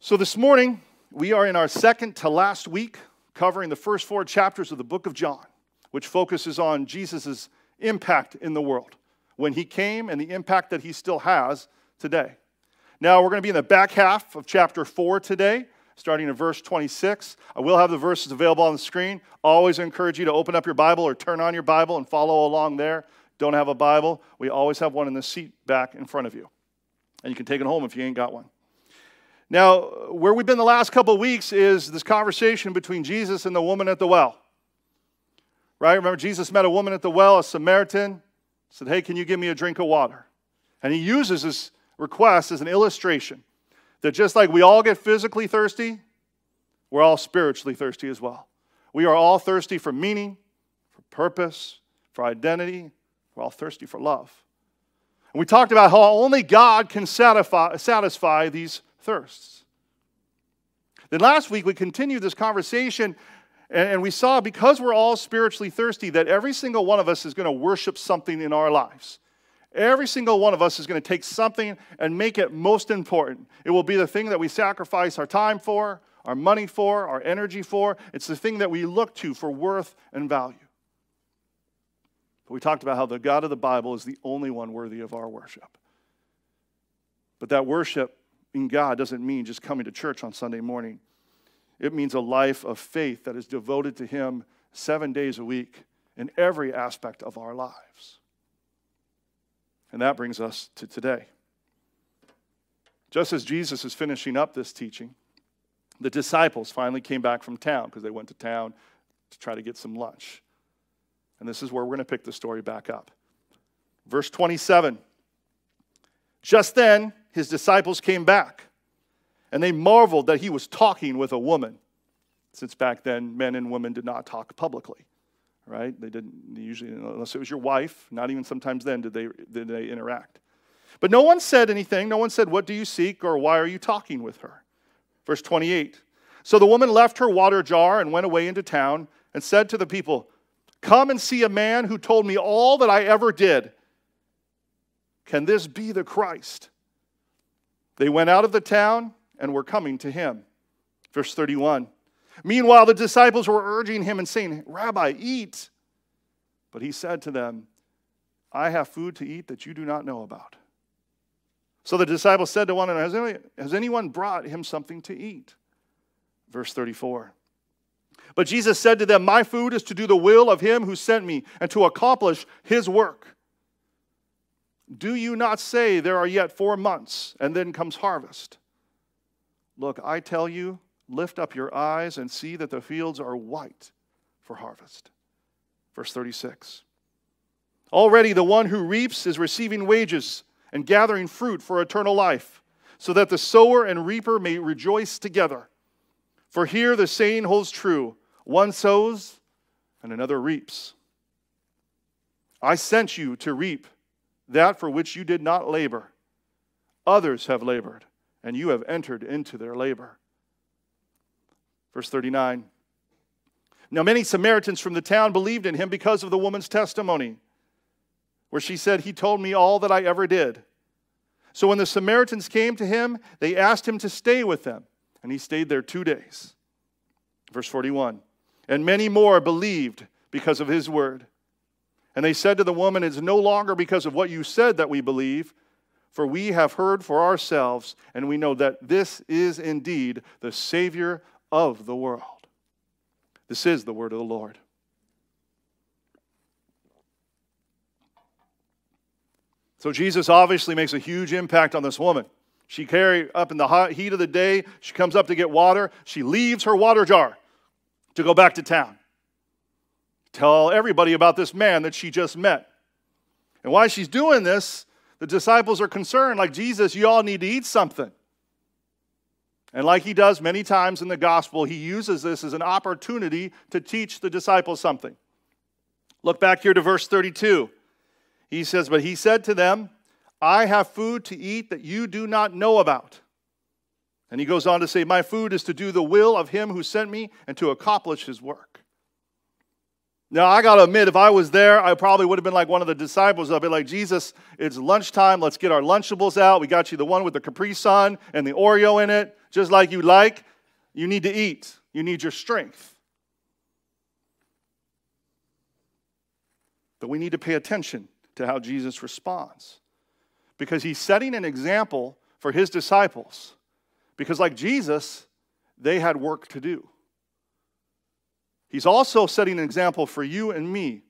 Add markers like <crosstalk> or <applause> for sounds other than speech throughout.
So this morning, we are in our second to last week covering the first four chapters of the book of John, which focuses on Jesus' impact in the world when he came and the impact that he still has today. Now, we're going to be in the back half of chapter 4 today, starting in verse 26. I will have the verses available on the screen. Always encourage you to open up your Bible or turn on your Bible and follow along there. Don't have a Bible? We always have one in the seat back in front of you. And you can take it home if you ain't got one. Now, where we've been the last couple of weeks is this conversation between Jesus and the woman at the well. Right? Remember, Jesus met a woman at the well, a Samaritan, said, Hey, can you give me a drink of water? And he uses this request as an illustration that just like we all get physically thirsty, we're all spiritually thirsty as well. We are all thirsty for meaning, for purpose, for identity. We're all thirsty for love. And we talked about how only God can satisfy, satisfy these thirsts. Then last week we continued this conversation and, we saw because we're all spiritually thirsty that every single one of us is going to worship something in our lives. Every single one of us is going to take something and make it most important. It will be the thing that we sacrifice our time for, our money for, our energy for. It's the thing that we look to for worth and value. But we talked about how the God of the Bible is the only one worthy of our worship. But that worship in God doesn't mean just coming to church on Sunday morning. It means a life of faith that is devoted to Him seven days a week in every aspect of our lives. And that brings us to today. Just as Jesus is finishing up this teaching, the disciples finally came back from town because they went to town to try to get some lunch. And this is where we're going to pick the story back up. Verse 27 Just then, his disciples came back, and they marveled that he was talking with a woman, since back then men and women did not talk publicly right? They didn't usually, unless it was your wife, not even sometimes then did they, did they interact. But no one said anything. No one said, What do you seek or why are you talking with her? Verse 28. So the woman left her water jar and went away into town and said to the people, Come and see a man who told me all that I ever did. Can this be the Christ? They went out of the town and were coming to him. Verse 31. Meanwhile, the disciples were urging him and saying, Rabbi, eat. But he said to them, I have food to eat that you do not know about. So the disciples said to one another, Has anyone brought him something to eat? Verse 34. But Jesus said to them, My food is to do the will of him who sent me and to accomplish his work. Do you not say there are yet four months and then comes harvest? Look, I tell you, Lift up your eyes and see that the fields are white for harvest. Verse 36. Already the one who reaps is receiving wages and gathering fruit for eternal life, so that the sower and reaper may rejoice together. For here the saying holds true one sows and another reaps. I sent you to reap that for which you did not labor. Others have labored, and you have entered into their labor. Verse 39. Now, many Samaritans from the town believed in him because of the woman's testimony, where she said, He told me all that I ever did. So when the Samaritans came to him, they asked him to stay with them, and he stayed there two days. Verse 41. And many more believed because of his word. And they said to the woman, It is no longer because of what you said that we believe, for we have heard for ourselves, and we know that this is indeed the Savior of the world. This is the word of the Lord. So Jesus obviously makes a huge impact on this woman. She carry up in the hot heat of the day, she comes up to get water, she leaves her water jar to go back to town. Tell everybody about this man that she just met. And while she's doing this, the disciples are concerned, like, Jesus, you all need to eat something. And like he does many times in the gospel, he uses this as an opportunity to teach the disciples something. Look back here to verse 32. He says, But he said to them, I have food to eat that you do not know about. And he goes on to say, My food is to do the will of him who sent me and to accomplish his work. Now, I got to admit, if I was there, I probably would have been like one of the disciples. I'd be like, Jesus, it's lunchtime. Let's get our Lunchables out. We got you the one with the Capri Sun and the Oreo in it. Just like you like, you need to eat, you need your strength. But we need to pay attention to how Jesus responds because he's setting an example for his disciples. Because, like Jesus, they had work to do. He's also setting an example for you and me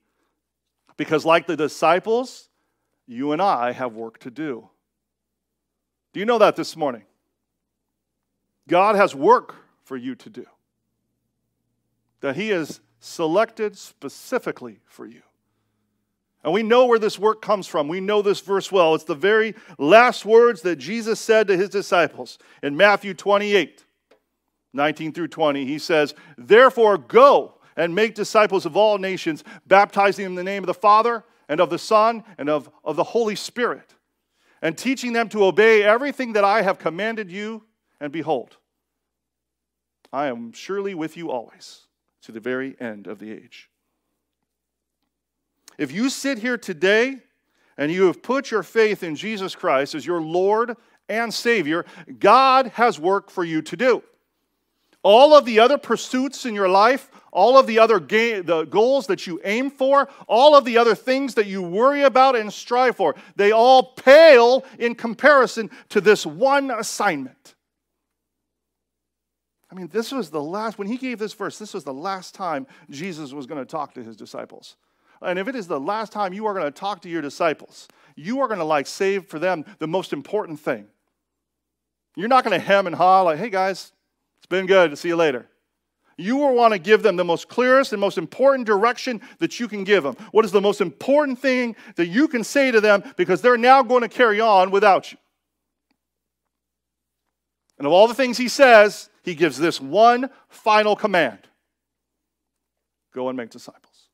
because, like the disciples, you and I have work to do. Do you know that this morning? God has work for you to do, that He has selected specifically for you. And we know where this work comes from. We know this verse well. It's the very last words that Jesus said to his disciples in Matthew 28 19 through 20. He says, Therefore, go and make disciples of all nations, baptizing them in the name of the Father and of the Son and of, of the Holy Spirit, and teaching them to obey everything that I have commanded you. And behold, I am surely with you always to the very end of the age. If you sit here today and you have put your faith in Jesus Christ as your Lord and Savior, God has work for you to do. All of the other pursuits in your life, all of the other ga- the goals that you aim for, all of the other things that you worry about and strive for, they all pale in comparison to this one assignment. I mean, this was the last, when he gave this verse, this was the last time Jesus was going to talk to his disciples. And if it is the last time you are going to talk to your disciples, you are going to like save for them the most important thing. You're not going to hem and haw like, hey guys, it's been good. To see you later. You will want to give them the most clearest and most important direction that you can give them. What is the most important thing that you can say to them because they're now going to carry on without you? And of all the things he says, he gives this one final command go and make disciples.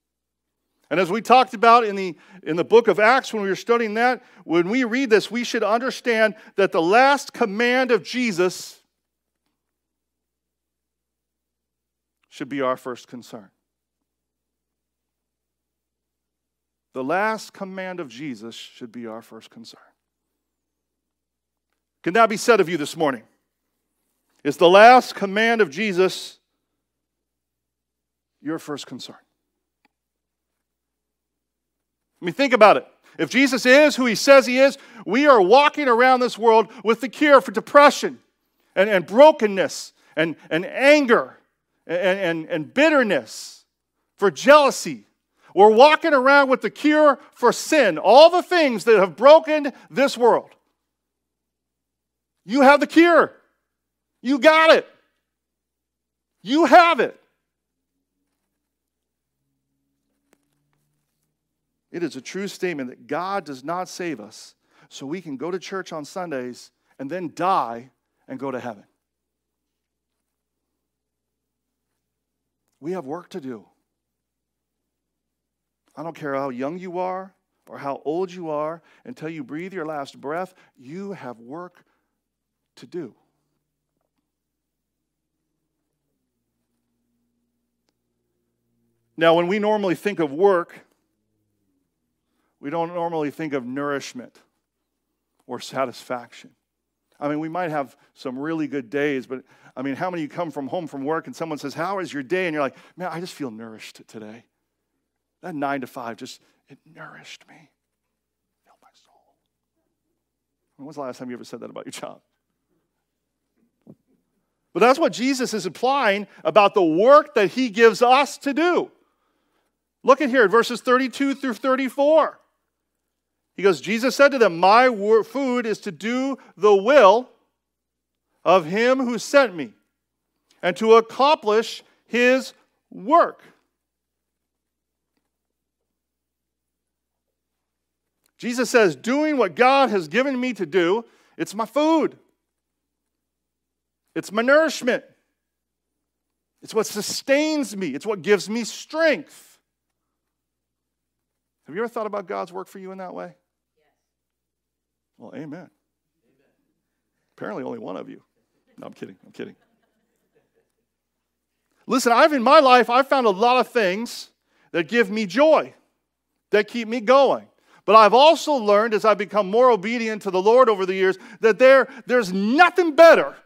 And as we talked about in the, in the book of Acts when we were studying that, when we read this, we should understand that the last command of Jesus should be our first concern. The last command of Jesus should be our first concern. Can that be said of you this morning? Is the last command of Jesus your first concern? I mean, think about it. If Jesus is who he says he is, we are walking around this world with the cure for depression and, and brokenness and, and anger and, and, and bitterness, for jealousy. We're walking around with the cure for sin, all the things that have broken this world. You have the cure. You got it. You have it. It is a true statement that God does not save us so we can go to church on Sundays and then die and go to heaven. We have work to do. I don't care how young you are or how old you are, until you breathe your last breath, you have work to do. Now, when we normally think of work, we don't normally think of nourishment or satisfaction. I mean, we might have some really good days, but I mean, how many you come from home from work and someone says, How is your day? And you're like, Man, I just feel nourished today. That nine to five just, it nourished me. Filled my soul. When was the last time you ever said that about your job? But that's what Jesus is implying about the work that he gives us to do. Look at here, at verses 32 through 34. He goes, Jesus said to them, My food is to do the will of him who sent me and to accomplish his work. Jesus says, Doing what God has given me to do, it's my food, it's my nourishment, it's what sustains me, it's what gives me strength. Have you ever thought about God's work for you in that way? Well, amen. amen. Apparently, only one of you. No, I'm kidding. I'm kidding. Listen, I've in my life, I've found a lot of things that give me joy, that keep me going. But I've also learned as I've become more obedient to the Lord over the years that there, there's nothing better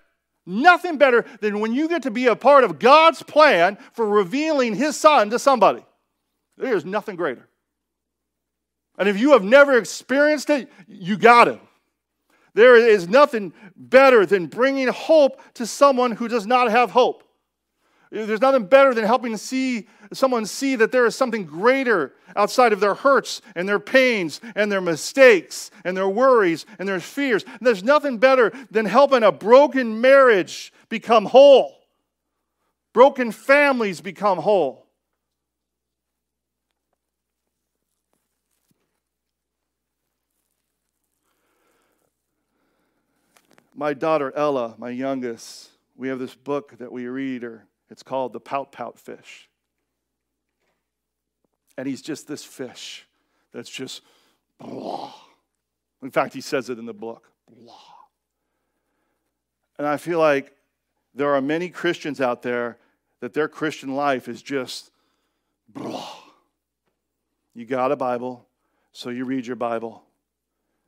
Nothing better than when you get to be a part of God's plan for revealing His Son to somebody. There's nothing greater. And if you have never experienced it, you got it. There is nothing better than bringing hope to someone who does not have hope. There's nothing better than helping see someone see that there is something greater outside of their hurts and their pains and their mistakes and their worries and their fears. And there's nothing better than helping a broken marriage become whole, broken families become whole. My daughter Ella, my youngest, we have this book that we read, or it's called The Pout Pout Fish. And he's just this fish that's just blah. In fact, he says it in the book blah. And I feel like there are many Christians out there that their Christian life is just blah. You got a Bible, so you read your Bible.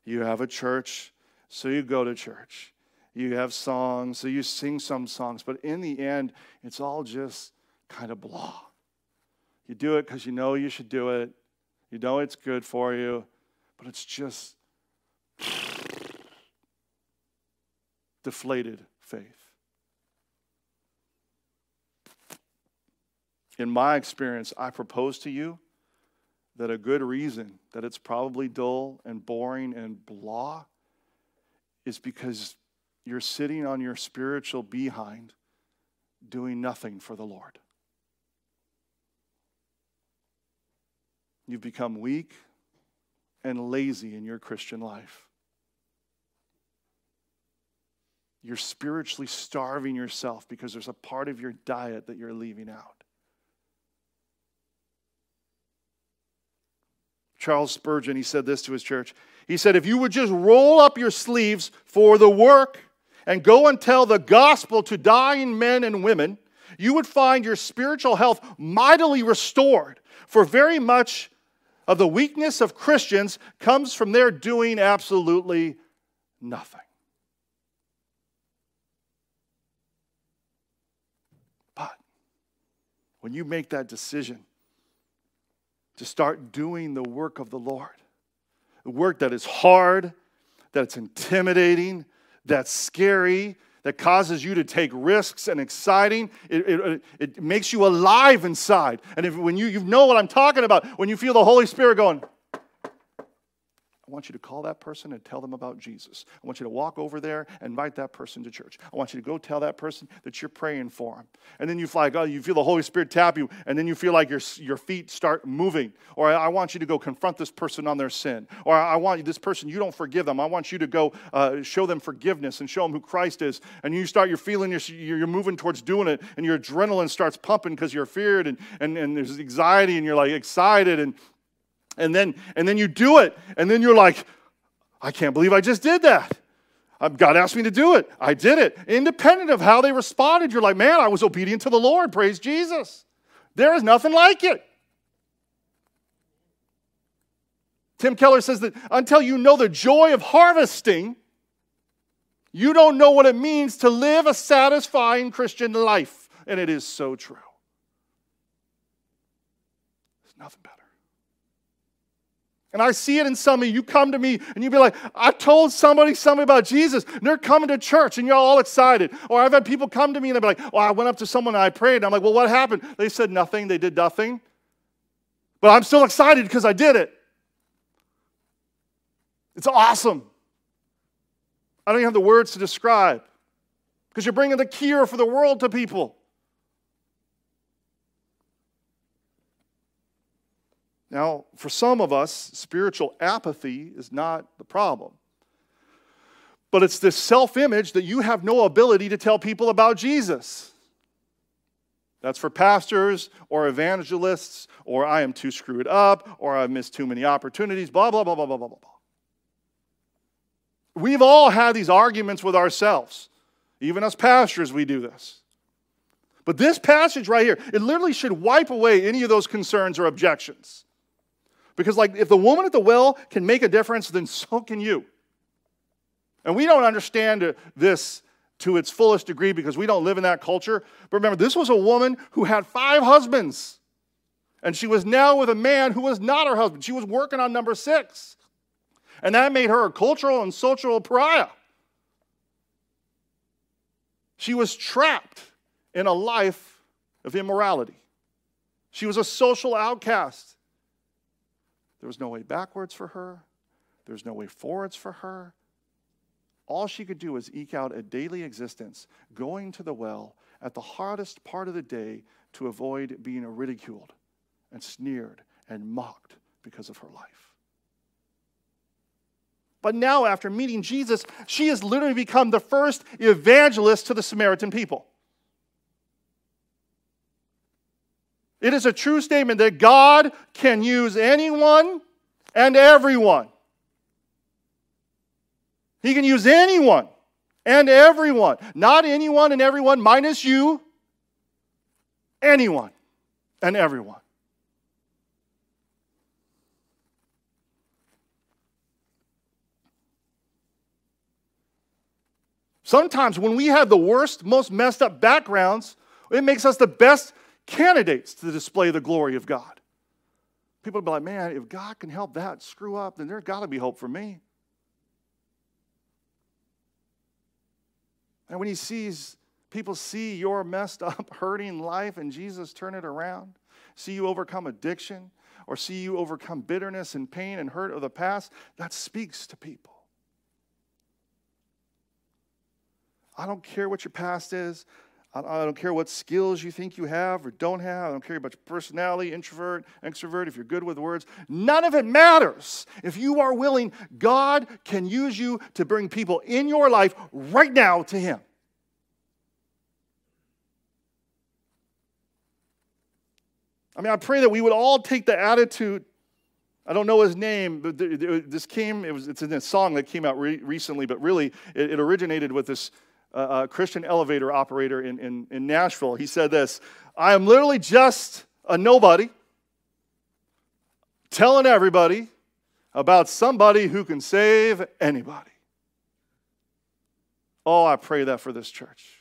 You have a church, so you go to church you have songs, so you sing some songs, but in the end, it's all just kind of blah. You do it because you know you should do it, you know it's good for you, but it's just <sniffs> deflated faith. In my experience, I propose to you that a good reason that it's probably dull and boring and blah is because you're sitting on your spiritual behind doing nothing for the Lord. You've become weak and lazy in your Christian life. You're spiritually starving yourself because there's a part of your diet that you're leaving out. Charles Spurgeon, he said this to his church. He said, If you would just roll up your sleeves for the work and go and tell the gospel to dying men and women, you would find your spiritual health mightily restored. For very much of the weakness of Christians comes from their doing absolutely nothing. But when you make that decision to start doing the work of the Lord, the work that is hard, that it's intimidating, that's scary, that causes you to take risks and exciting. It, it, it makes you alive inside. And if, when you, you know what I'm talking about, when you feel the Holy Spirit going, I want you to call that person and tell them about Jesus. I want you to walk over there and invite that person to church. I want you to go tell that person that you're praying for them. And then you feel like, oh, you feel the Holy Spirit tap you, and then you feel like your, your feet start moving. Or I want you to go confront this person on their sin. Or I want this person, you don't forgive them. I want you to go uh, show them forgiveness and show them who Christ is. And you start, you're feeling, you're, you're moving towards doing it, and your adrenaline starts pumping because you're feared, and, and, and there's anxiety, and you're like excited, and and then and then you do it and then you're like i can't believe i just did that. Um, god asked me to do it. I did it. Independent of how they responded you're like man i was obedient to the lord. Praise jesus. There is nothing like it. Tim keller says that until you know the joy of harvesting you don't know what it means to live a satisfying christian life. And it is so true. There's nothing better and I see it in some of you. You come to me and you be like, I told somebody something about Jesus, and they're coming to church, and you're all excited. Or I've had people come to me and they're like, Well, I went up to someone and I prayed. And I'm like, Well, what happened? They said nothing. They did nothing. But I'm still excited because I did it. It's awesome. I don't even have the words to describe because you're bringing the cure for the world to people. Now, for some of us, spiritual apathy is not the problem. But it's this self image that you have no ability to tell people about Jesus. That's for pastors or evangelists, or I am too screwed up, or I've missed too many opportunities, blah, blah, blah, blah, blah, blah, blah. We've all had these arguments with ourselves. Even as pastors, we do this. But this passage right here, it literally should wipe away any of those concerns or objections. Because, like, if the woman at the well can make a difference, then so can you. And we don't understand this, to its fullest degree because we don't live in that culture. But remember, this was a woman who had five husbands. And she was now with a man who was not her husband. She was working on number six. And that made her a cultural and social pariah. She was trapped in a life of immorality. She was a social outcast. There was no way backwards for her, there was no way forwards for her. All she could do was eke out a daily existence, going to the well at the hardest part of the day to avoid being ridiculed and sneered and mocked because of her life. But now, after meeting Jesus, she has literally become the first evangelist to the Samaritan people. It is a true statement that God can use anyone and everyone. He can use anyone and everyone. Not anyone and everyone minus you, anyone and everyone. Sometimes when we have the worst, most messed up backgrounds, it makes us the best candidates to display the glory of God. People will be like, man, if God can help that screw up, then there's got to be hope for me. And when he sees people see your messed up, <laughs> hurting life and Jesus turn it around, see you overcome addiction, or see you overcome bitterness and pain and hurt of the past, that speaks to people. I don't care what your past is. I don't care what skills you think you have or don't have. I don't care about your personality, introvert, extrovert, if you're good with words. None of it matters. If you are willing, God can use you to bring people in your life right now to Him. I mean, I pray that we would all take the attitude. I don't know his name, but this came, it was, it's in a song that came out re- recently, but really it, it originated with this a Christian elevator operator in, in, in Nashville. He said this I am literally just a nobody telling everybody about somebody who can save anybody. Oh, I pray that for this church.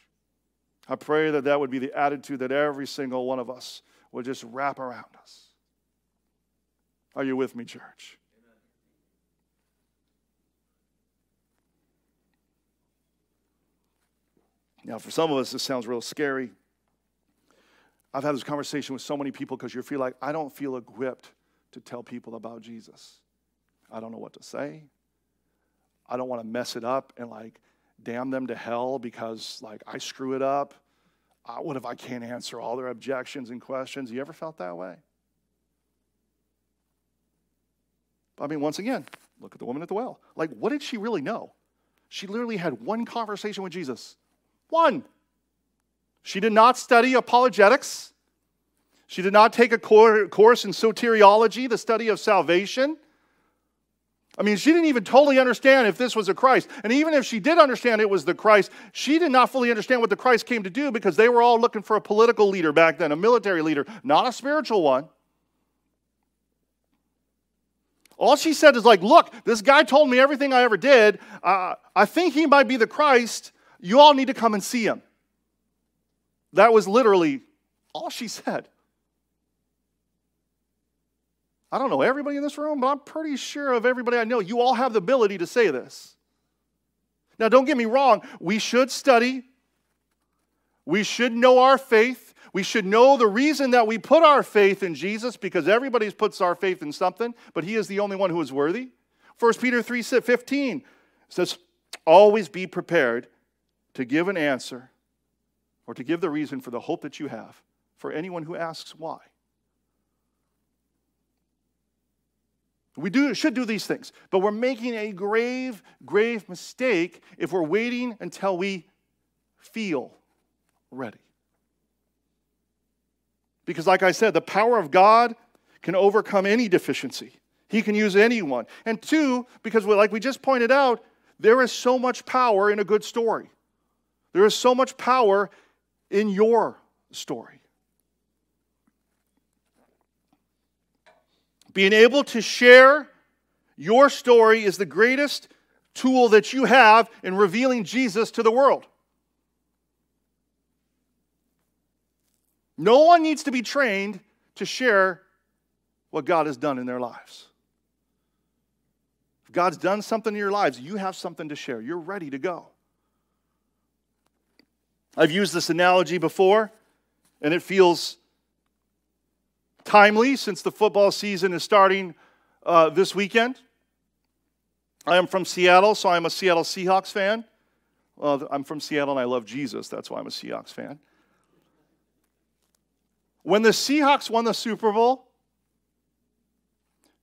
I pray that that would be the attitude that every single one of us would just wrap around us. Are you with me, church? Now, for some of us, this sounds real scary. I've had this conversation with so many people because you feel like, I don't feel equipped to tell people about Jesus. I don't know what to say. I don't want to mess it up and like damn them to hell because like I screw it up. Uh, what if I can't answer all their objections and questions? You ever felt that way? I mean, once again, look at the woman at the well. Like, what did she really know? She literally had one conversation with Jesus. One. She did not study apologetics. She did not take a course in soteriology, the study of salvation. I mean, she didn't even totally understand if this was a Christ. And even if she did understand it was the Christ, she did not fully understand what the Christ came to do because they were all looking for a political leader back then, a military leader, not a spiritual one. All she said is like, look, this guy told me everything I ever did. Uh, I think he might be the Christ. You all need to come and see him. That was literally all she said. I don't know everybody in this room, but I'm pretty sure of everybody I know. You all have the ability to say this. Now, don't get me wrong, we should study, we should know our faith. We should know the reason that we put our faith in Jesus because everybody puts our faith in something, but He is the only one who is worthy. 1 Peter 3 15 says, Always be prepared to give an answer or to give the reason for the hope that you have for anyone who asks why. We do, should do these things, but we're making a grave, grave mistake if we're waiting until we feel ready. Because, like I said, the power of God can overcome any deficiency. He can use anyone. And two, because, like we just pointed out, there is so much power in a good story. There is so much power in your story. Being able to share your story is the greatest tool that you have in revealing Jesus to the world. No one needs to be trained to share what God has done in their lives. If God's done something in your lives, you have something to share. You're ready to go. I've used this analogy before, and it feels timely since the football season is starting uh, this weekend. I am from Seattle, so I'm a Seattle Seahawks fan. Well, I'm from Seattle and I love Jesus. That's why I'm a Seahawks fan. When the Seahawks won the Super Bowl,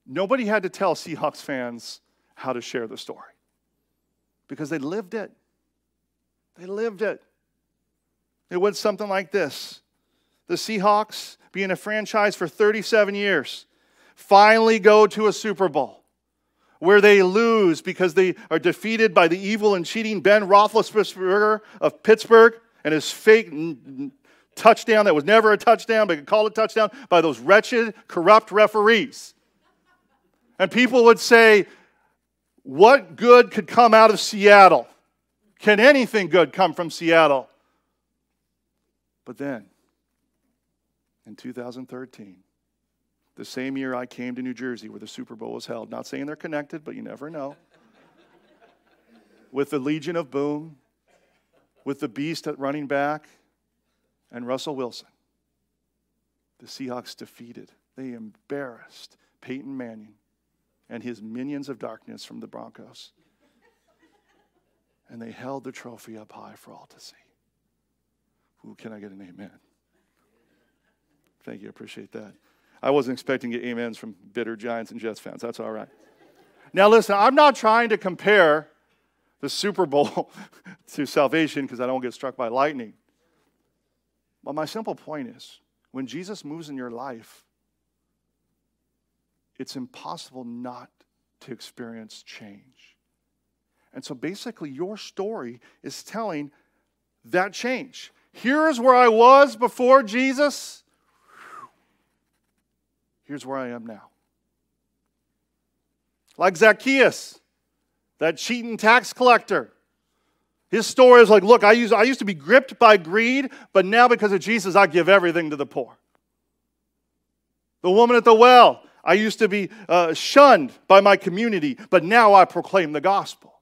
nobody had to tell Seahawks fans how to share the story because they lived it. They lived it. It went something like this The Seahawks, being a franchise for 37 years, finally go to a Super Bowl where they lose because they are defeated by the evil and cheating Ben Roethlisberger of Pittsburgh and his fake touchdown that was never a touchdown, but called a touchdown by those wretched, corrupt referees. And people would say, What good could come out of Seattle? Can anything good come from Seattle? But then, in 2013, the same year I came to New Jersey where the Super Bowl was held. Not saying they're connected, but you never know. with the Legion of Boom, with the Beast at running back, and Russell Wilson. The Seahawks defeated, they embarrassed Peyton Manning and his minions of darkness from the Broncos. And they held the trophy up high for all to see. Ooh, can I get an amen? Thank you, I appreciate that. I wasn't expecting to get amens from bitter Giants and Jets fans. That's all right. Now, listen, I'm not trying to compare the Super Bowl <laughs> to salvation because I don't get struck by lightning. But my simple point is when Jesus moves in your life, it's impossible not to experience change. And so basically, your story is telling that change. Here's where I was before Jesus. Here's where I am now. Like Zacchaeus, that cheating tax collector. His story is like, look, I used, I used to be gripped by greed, but now because of Jesus, I give everything to the poor. The woman at the well, I used to be uh, shunned by my community, but now I proclaim the gospel.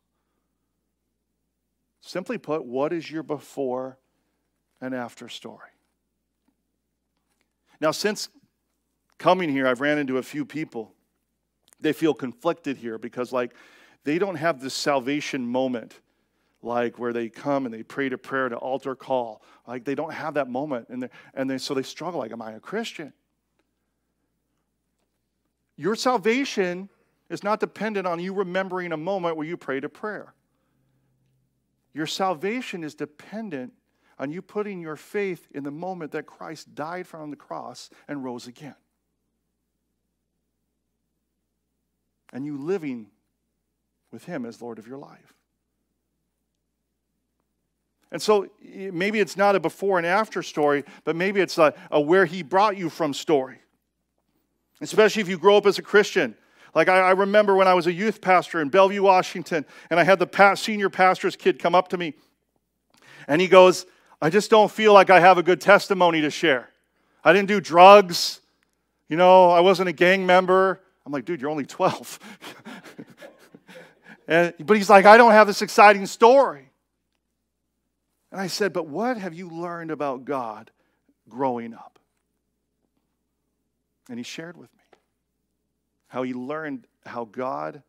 Simply put, what is your before and after story? Now, since coming here, I've ran into a few people. They feel conflicted here because, like, they don't have this salvation moment, like where they come and they pray to prayer to altar call. Like, they don't have that moment. And, and they, so they struggle, like, am I a Christian? Your salvation is not dependent on you remembering a moment where you prayed a prayer. Your salvation is dependent on you putting your faith in the moment that Christ died from the cross and rose again. and you living with Him as Lord of your life. And so maybe it's not a before and after story, but maybe it's a, a, where He brought you from story. Especially if you grow up as a Christian. Like I, I remember when I was a youth pastor in Bellevue, Washington, and I had the past, senior pastor's kid come up to me, and he goes, I just don't feel like I have a good testimony to share. I didn't do drugs. You know, I wasn't a gang member. I'm like, dude, you're only 12. <laughs> and, but he's like, I don't have this exciting story. And I said, but what have you learned about God growing up? And he shared with me how he learned how God,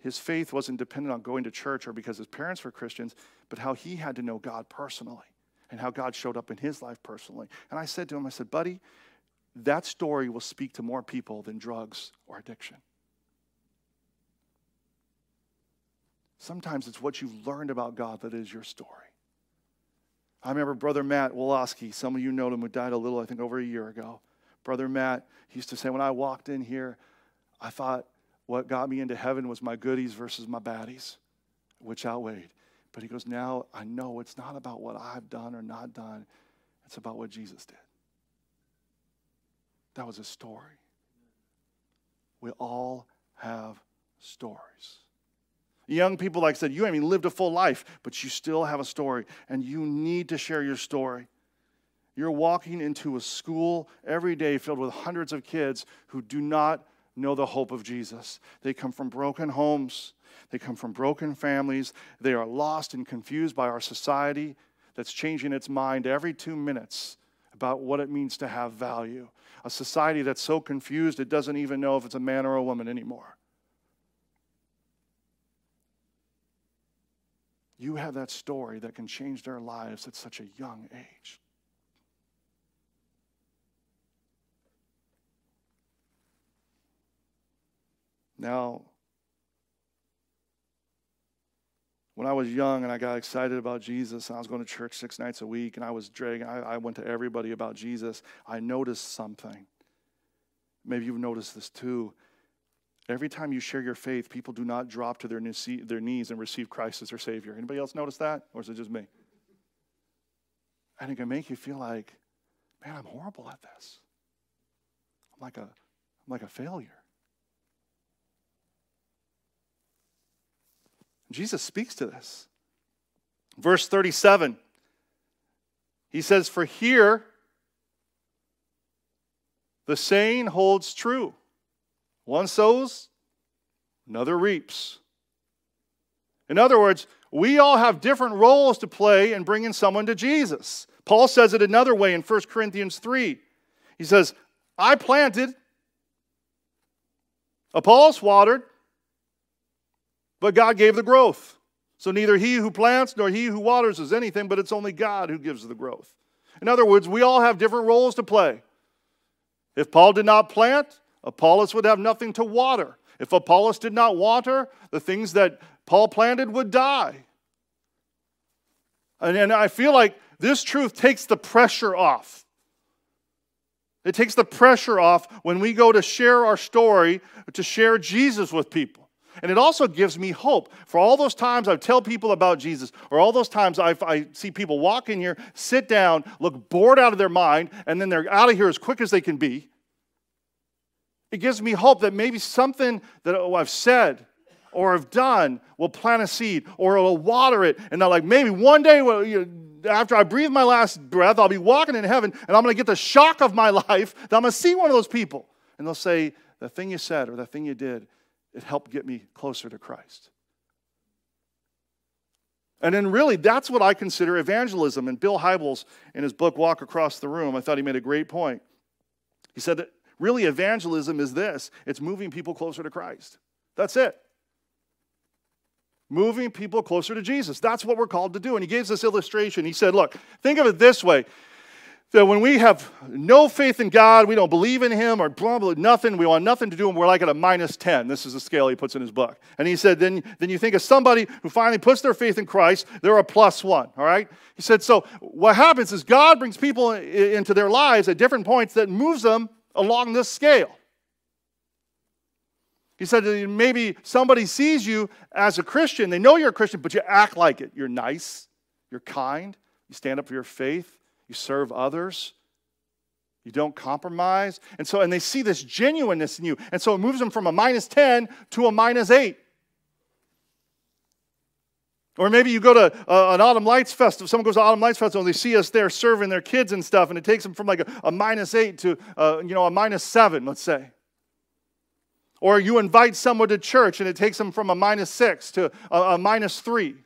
his faith wasn't dependent on going to church or because his parents were Christians, but how he had to know God personally and how God showed up in his life personally. And I said to him, I said, buddy, that story will speak to more people than drugs or addiction. Sometimes it's what you've learned about God that is your story. I remember Brother Matt Woloski, some of you know him, who died a little, I think, over a year ago. Brother Matt used to say, when I walked in here, I thought what got me into heaven was my goodies versus my baddies, which outweighed. But he goes, now I know it's not about what I've done or not done, it's about what Jesus did. That was a story. We all have stories. Young people, like I said, you haven't even lived a full life, but you still have a story, and you need to share your story. You're walking into a school every day filled with hundreds of kids who do not know the hope of Jesus. They come from broken homes, they come from broken families. They are lost and confused by our society that's changing its mind every two minutes about what it means to have value. A society that's so confused it doesn't even know if it's a man or a woman anymore. You have that story that can change their lives at such a young age. Now, when I was young and I got excited about Jesus and I was going to church six nights a week and I was dragging, I, I went to everybody about Jesus, I noticed something. Maybe you've noticed this too. Every time you share your faith, people do not drop to their, their knees and receive Christ as their Savior. Anybody else notice that? Or is it just me? And it can make you feel like, man, I'm horrible at this. I'm like a, I'm like a failure. Jesus speaks to this. Verse 37, he says, For here the saying holds true one sows, another reaps. In other words, we all have different roles to play in bringing someone to Jesus. Paul says it another way in 1 Corinthians 3. He says, I planted, Apollos watered, but God gave the growth. So neither he who plants nor he who waters is anything, but it's only God who gives the growth. In other words, we all have different roles to play. If Paul did not plant, Apollos would have nothing to water. If Apollos did not water, the things that Paul planted would die. And, and I feel like this truth takes the pressure off. It takes the pressure off when we go to share our story, to share Jesus with people. And it also gives me hope for all those times I tell people about Jesus, or all those times I, I, see people walk in here, sit down, look bored out of their mind, and then they're out of here as quick as they can be. It gives me hope that maybe something that oh, I've said or I've done will plant a seed or it'll water it. And they're like, maybe one day after I breathe my last breath, I'll be walking in heaven and I'm going to get the shock of my <laughs> life that I'm going to see one of those people. And they'll say, the thing you said or the thing you did it helped get me closer to Christ. And then, really, that's what I consider evangelism. And Bill Hybels, in his book Walk Across the Room, I thought he made a great point. He said that really evangelism is this it's moving people closer to Christ. That's it. Moving people closer to Jesus. That's what we're called to do. And he gives this illustration. He said, Look, think of it this way that when we have no faith in God, we don't believe in Him, or blah, blah, nothing, we want nothing to do, and we're like at a minus 10. This is the scale he puts in his book. And he said, then, then you think of somebody who finally puts their faith in Christ, they're a plus one, all right? He said, so what happens is God brings people into their lives at different points that moves them along this scale. He said maybe somebody sees you as a Christian, they know you're a Christian, but you act like it. You're nice, you're kind, you stand up for your faith, you serve others, you don't compromise. And so, and they see this genuineness in you. And so it moves them from a minus 10 to a minus 8. Or maybe you go to uh, an Autumn Lights Festival. Someone goes to Autumn Lights Festival and they see us there serving their kids and stuff, and it takes them from like a, a minus eight to uh, you know a minus seven, let's say. Or you invite someone to church and it takes them from a minus six to a, a minus three.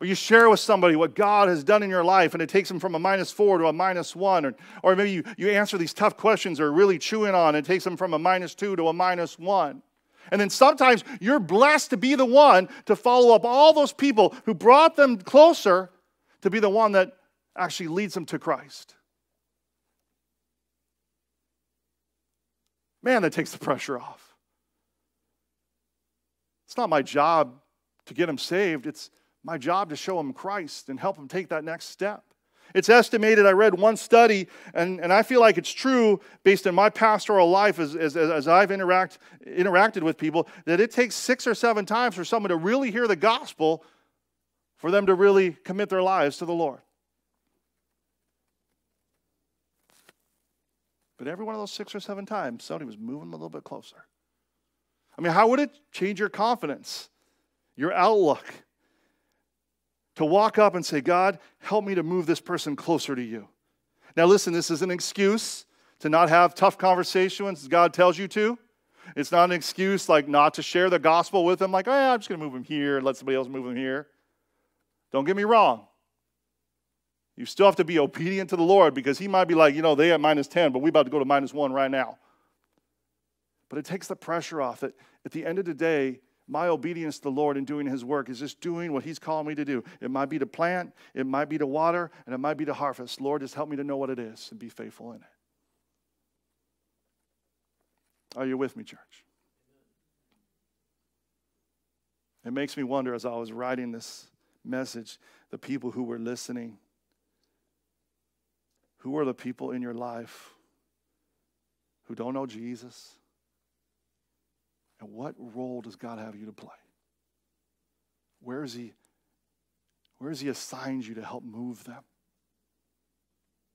Or you share with somebody what God has done in your life and it takes them from a minus four to a minus one. Or, or maybe you, you answer these tough questions or really chewing on and it takes them from a minus two to a minus one. And then sometimes you're blessed to be the one to follow up all those people who brought them closer to be the one that actually leads them to Christ. Man, that takes the pressure off. It's not my job to get them saved. It's my job to show them Christ and help them take that next step. It's estimated, I read one study, and, and I feel like it's true based on my pastoral life as, as, as I've interact, interacted with people, that it takes six or seven times for someone to really hear the gospel for them to really commit their lives to the Lord. But every one of those six or seven times, somebody was moving them a little bit closer. I mean, how would it change your confidence, your outlook? To walk up and say, God, help me to move this person closer to you. Now, listen, this is an excuse to not have tough conversations God tells you to. It's not an excuse like not to share the gospel with them, like, oh, yeah, I'm just going to move them here and let somebody else move them here. Don't get me wrong. You still have to be obedient to the Lord because He might be like, you know, they at minus 10, but we're about to go to minus 1 right now. But it takes the pressure off. It, at the end of the day, my obedience to the Lord in doing His work is just doing what He's calling me to do. It might be to plant, it might be to water, and it might be to harvest. Lord, just help me to know what it is and be faithful in it. Are you with me, church? It makes me wonder as I was writing this message, the people who were listening who are the people in your life who don't know Jesus? And what role does God have you to play? Where is He? Where has He assigned you to help move them?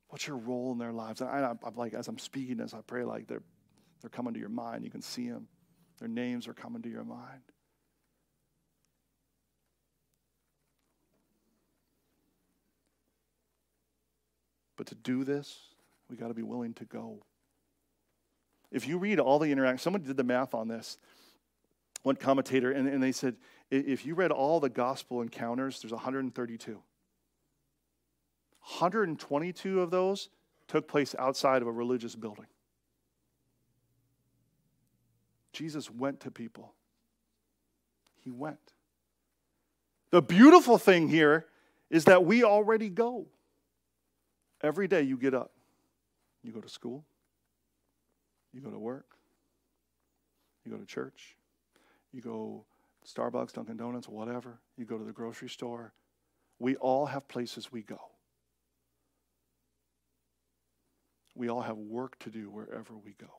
What's your role in their lives? And I, am like, as I'm speaking as I pray like they're they're coming to your mind. You can see them. Their names are coming to your mind. But to do this, we got to be willing to go. If you read all the interactions, someone did the math on this, one commentator, and, and they said if you read all the gospel encounters, there's 132. 122 of those took place outside of a religious building. Jesus went to people. He went. The beautiful thing here is that we already go. Every day you get up, you go to school, you go to work, you go to church, you go Starbucks, Dunkin' Donuts, whatever, you go to the grocery store. We all have places we go. We all have work to do wherever we go.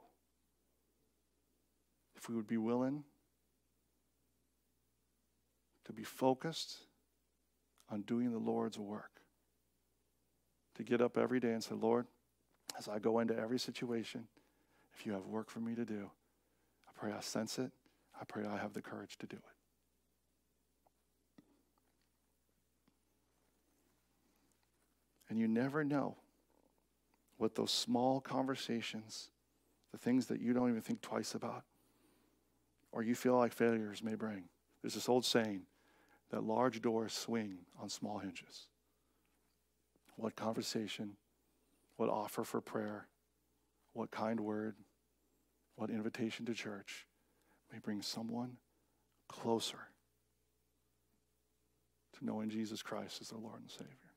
If we would be willing to be focused on doing the Lord's work, to get up every day and say, Lord, as I go into every situation, if you have work for me to do, I pray I sense it. I pray I have the courage to do it. And you never know what those small conversations, the things that you don't even think twice about, or you feel like failures may bring. There's this old saying that large doors swing on small hinges what conversation, what offer for prayer, what kind word, what invitation to church may bring someone closer to knowing Jesus Christ as their Lord and Savior.